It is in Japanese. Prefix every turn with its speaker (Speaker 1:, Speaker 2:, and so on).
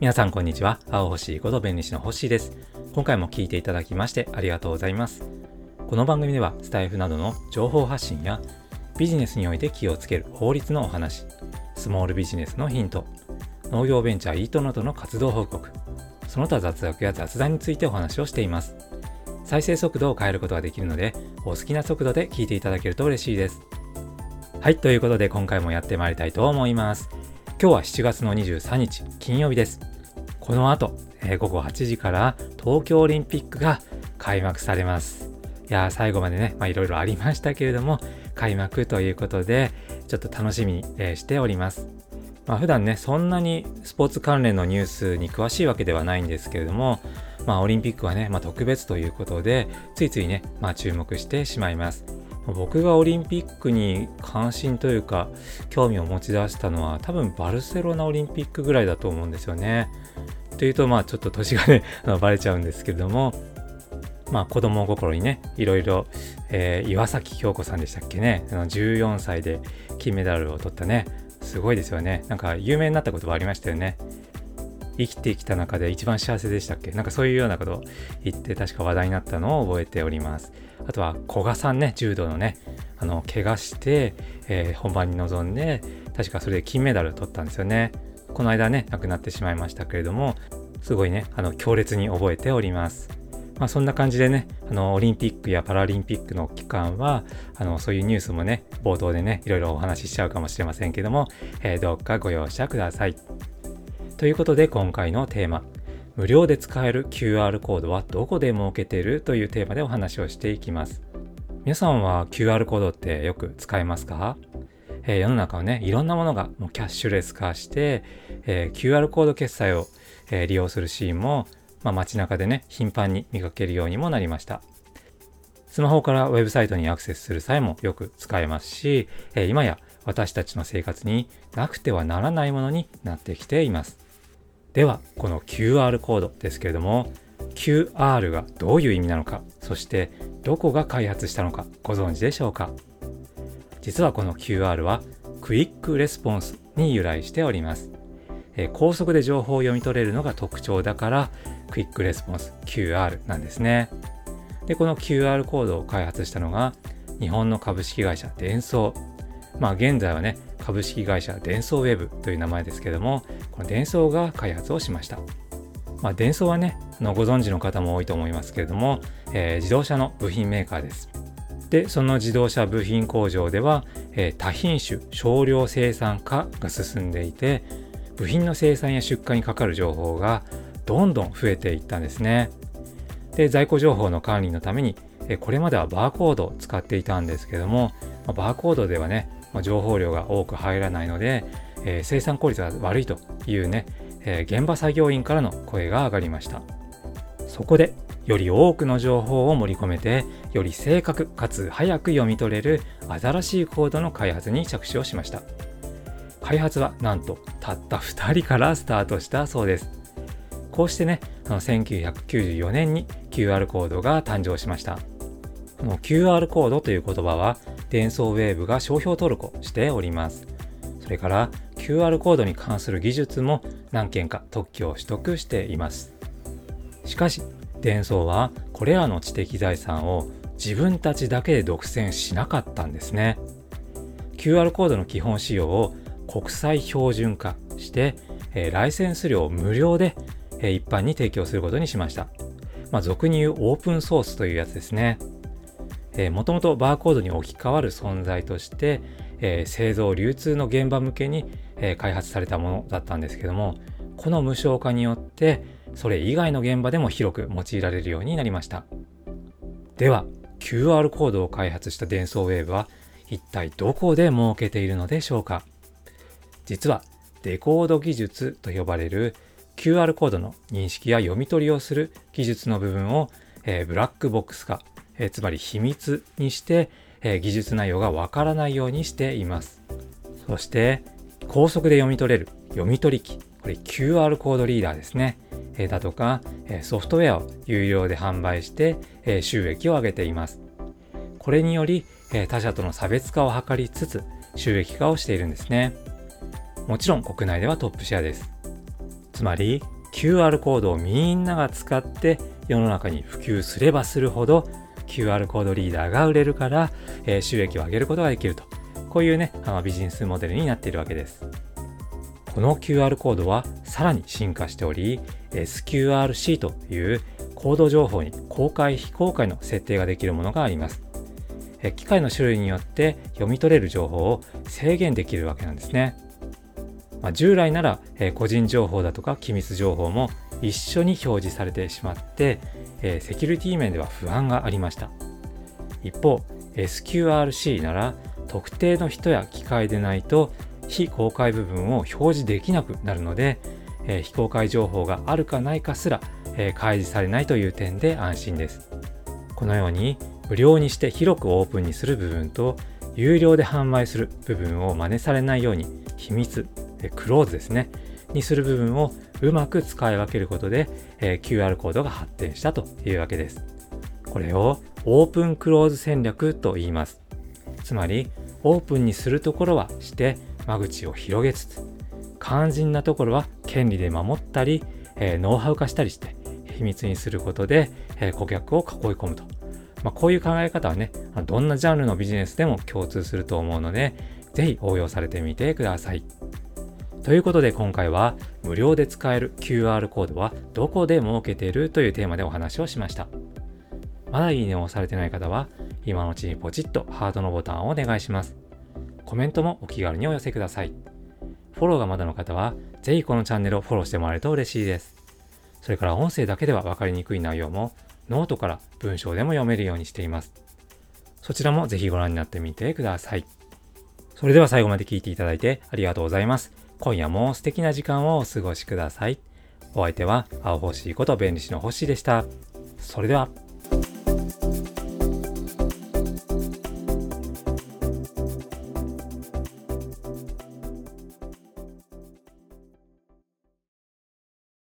Speaker 1: 皆さんこんにちは。青星こと弁理士の星です。今回も聞いていただきましてありがとうございます。この番組ではスタイフなどの情報発信やビジネスにおいて気をつける法律のお話、スモールビジネスのヒント、農業ベンチャーイートなどの活動報告、その他雑学や雑談についてお話をしています。再生速度を変えることができるので、お好きな速度で聞いていただけると嬉しいです。はい、ということで今回もやってまいりたいと思います。今日は7月の23日金曜日です。この後、えー、午後8時から東京オリンピックが開幕されます。いや最後までね、まあいろいろありましたけれども、開幕ということで、ちょっと楽しみに、えー、しております。まあ普段ね、そんなにスポーツ関連のニュースに詳しいわけではないんですけれども、まあオリンピックはね、まあ特別ということで、ついついね、まあ注目してしまいます。僕がオリンピックに関心というか興味を持ち出したのは多分バルセロナオリンピックぐらいだと思うんですよね。というと、まあちょっと年がね、バレちゃうんですけれども、まあ子供心にね、いろいろ、えー、岩崎京子さんでしたっけね、14歳で金メダルを取ったね、すごいですよね。なんか有名になったことはありましたよね。生きてきた中で一番幸せでしたっけ？なんかそういうようなことを言って確か話題になったのを覚えております。あとは古賀さんね、柔道のね、あの、怪我して、えー、本番に臨んで、確かそれで金メダル取ったんですよね。この間ね、亡くなってしまいましたけれども、すごいね、あの、強烈に覚えております。まあ、そんな感じでね、あの、オリンピックやパラリンピックの期間は、あの、そういうニュースもね、冒頭でね、いろいろお話ししちゃうかもしれませんけども、えー、どうかご容赦ください。ということで、今回のテーマ、無料で使える QR コードはどこで設けてるというテーマでお話をしていきます。皆さんは QR コードってよく使えますか？え、世の中はね、いろんなものがもうキャッシュレス化して、えー、QR コード決済を、えー、利用するシーンも、まあ、街中でね、頻繁に見かけるようにもなりました。スマホからウェブサイトにアクセスする際もよく使えますし、え今や私たちの生活になくてはならないものになってきています。では、この QR コードですけれども、QR がどういう意味なのか、そしてどこが開発したのかご存知でしょうか？実はこの QR は Quick Response に由来しております。えー、高速で情報を読み取れるのが特徴だからクイックレスポンス QR なんですね。で、この QR コードを開発したのが日本の株式会社デンソー。まあ現在はね、株式会社デンソーウェブという名前ですけども、このデンソーが開発をしました。まあ、デンソーはね、のご存知の方も多いと思いますけれども、えー、自動車の部品メーカーです。で、その自動車部品工場では、えー、多品種少量生産化が進んでいて、部品の生産や出荷にかかる情報がどんどん増えていったんですね。で、在庫情報の管理のために、えー、これまではバーコードを使っていたんですけども、まあ、バーコードではね、まあ、情報量が多く入らないので、えー、生産効率が悪いというね、えー、現場作業員からの声が上がりました。そこでより多くの情報を盛り込めて、より正確かつ早く読み取れる新しいコードの開発に着手をしました。開発はなんとたった2人からスタートしたそうです。こうしてね、あの1994年に QR コードが誕生しました。この QR コードという言葉は、伝送ウェーブが商標登録をしております。それから QR コードに関する技術も何件か特許を取得しています。しかし、伝送はこれらの知的財産を自分たちだけで独占しなかったんですね。QR コードの基本仕様を国際標準化して、えー、ライセンス料無料で、えー、一般に提供することにしました。まあ、俗に言うオープンソースというやつですね。もともとバーコードに置き換わる存在として、えー、製造流通の現場向けに、えー、開発されたものだったんですけども、この無償化によって、それ以外の現場でも広く用いられるようになりました。では、QR コードを開発した伝送ウェーブは一体どこで設けているのでしょうか？実はデコード技術と呼ばれる QR コードの認識や読み取りをする技術の部分を、えー、ブラックボックス化、えー、つまり秘密にして、えー、技術内容がわからないようにしています。そして高速で読み取れる読み取り機、これ QR コードリーダーですね。だとか、えソフトウェアを有料で販売してえ収益を上げています。これによりえ他社との差別化を図りつつ収益化をしているんですね。もちろん国内ではトップシェアです。つまり QR コードをみんなが使って世の中に普及すればするほど QR コードリーダーが売れるから、えー、収益を上げることができると。こういうねあのビジネスモデルになっているわけです。この QR コードはさらに進化しており SQRC というコード情報に公開非公開の設定ができるものがあります。機械の種類によって読み取れる情報を制限できるわけなんですね。まあ、従来なら、個人情報だとか機密情報も一緒に表示されてしまって、え、セキュリティ面では不安がありました。一方 SQRC なら特定の人や機械でないと非公開部分を表示できなくなるので、え、非公開情報があるかないかすら、え、開示されないという点で安心です。このように無料にして広くオープンにする部分と有料で販売する部分を真似されないように秘密クローズですね、にする部分をうまく使い分けることで、え QR コードが発展したというわけです。これをオープンクローズ戦略と言います。つまり、オープンにするところはして間口を広げつつ、肝心なところは権利で守ったり、えー、ノウハウ化したりして秘密にすることで、えー、顧客を囲い込むと。まあ、こういう考え方はね、どんなジャンルのビジネスでも共通すると思うので、ぜひ応用されてみてください。ということで今回は無料で使える QR コードはどこで設けているというテーマでお話をしました。まだいいねを押されてない方は今のうちにポチッとハートのボタンをお願いします。コメントもお気軽にお寄せください。フォローがまだの方はぜひこのチャンネルをフォローしてもらえると嬉しいです。それから音声だけでは分かりにくい内容もノートから文章でも読めるようにしています。そちらもぜひご覧になってみてください。それでは最後まで聞いていただいてありがとうございます。今夜も素敵な時間をお過ごしください。お相手は青星こと弁理士の星でした。それでは。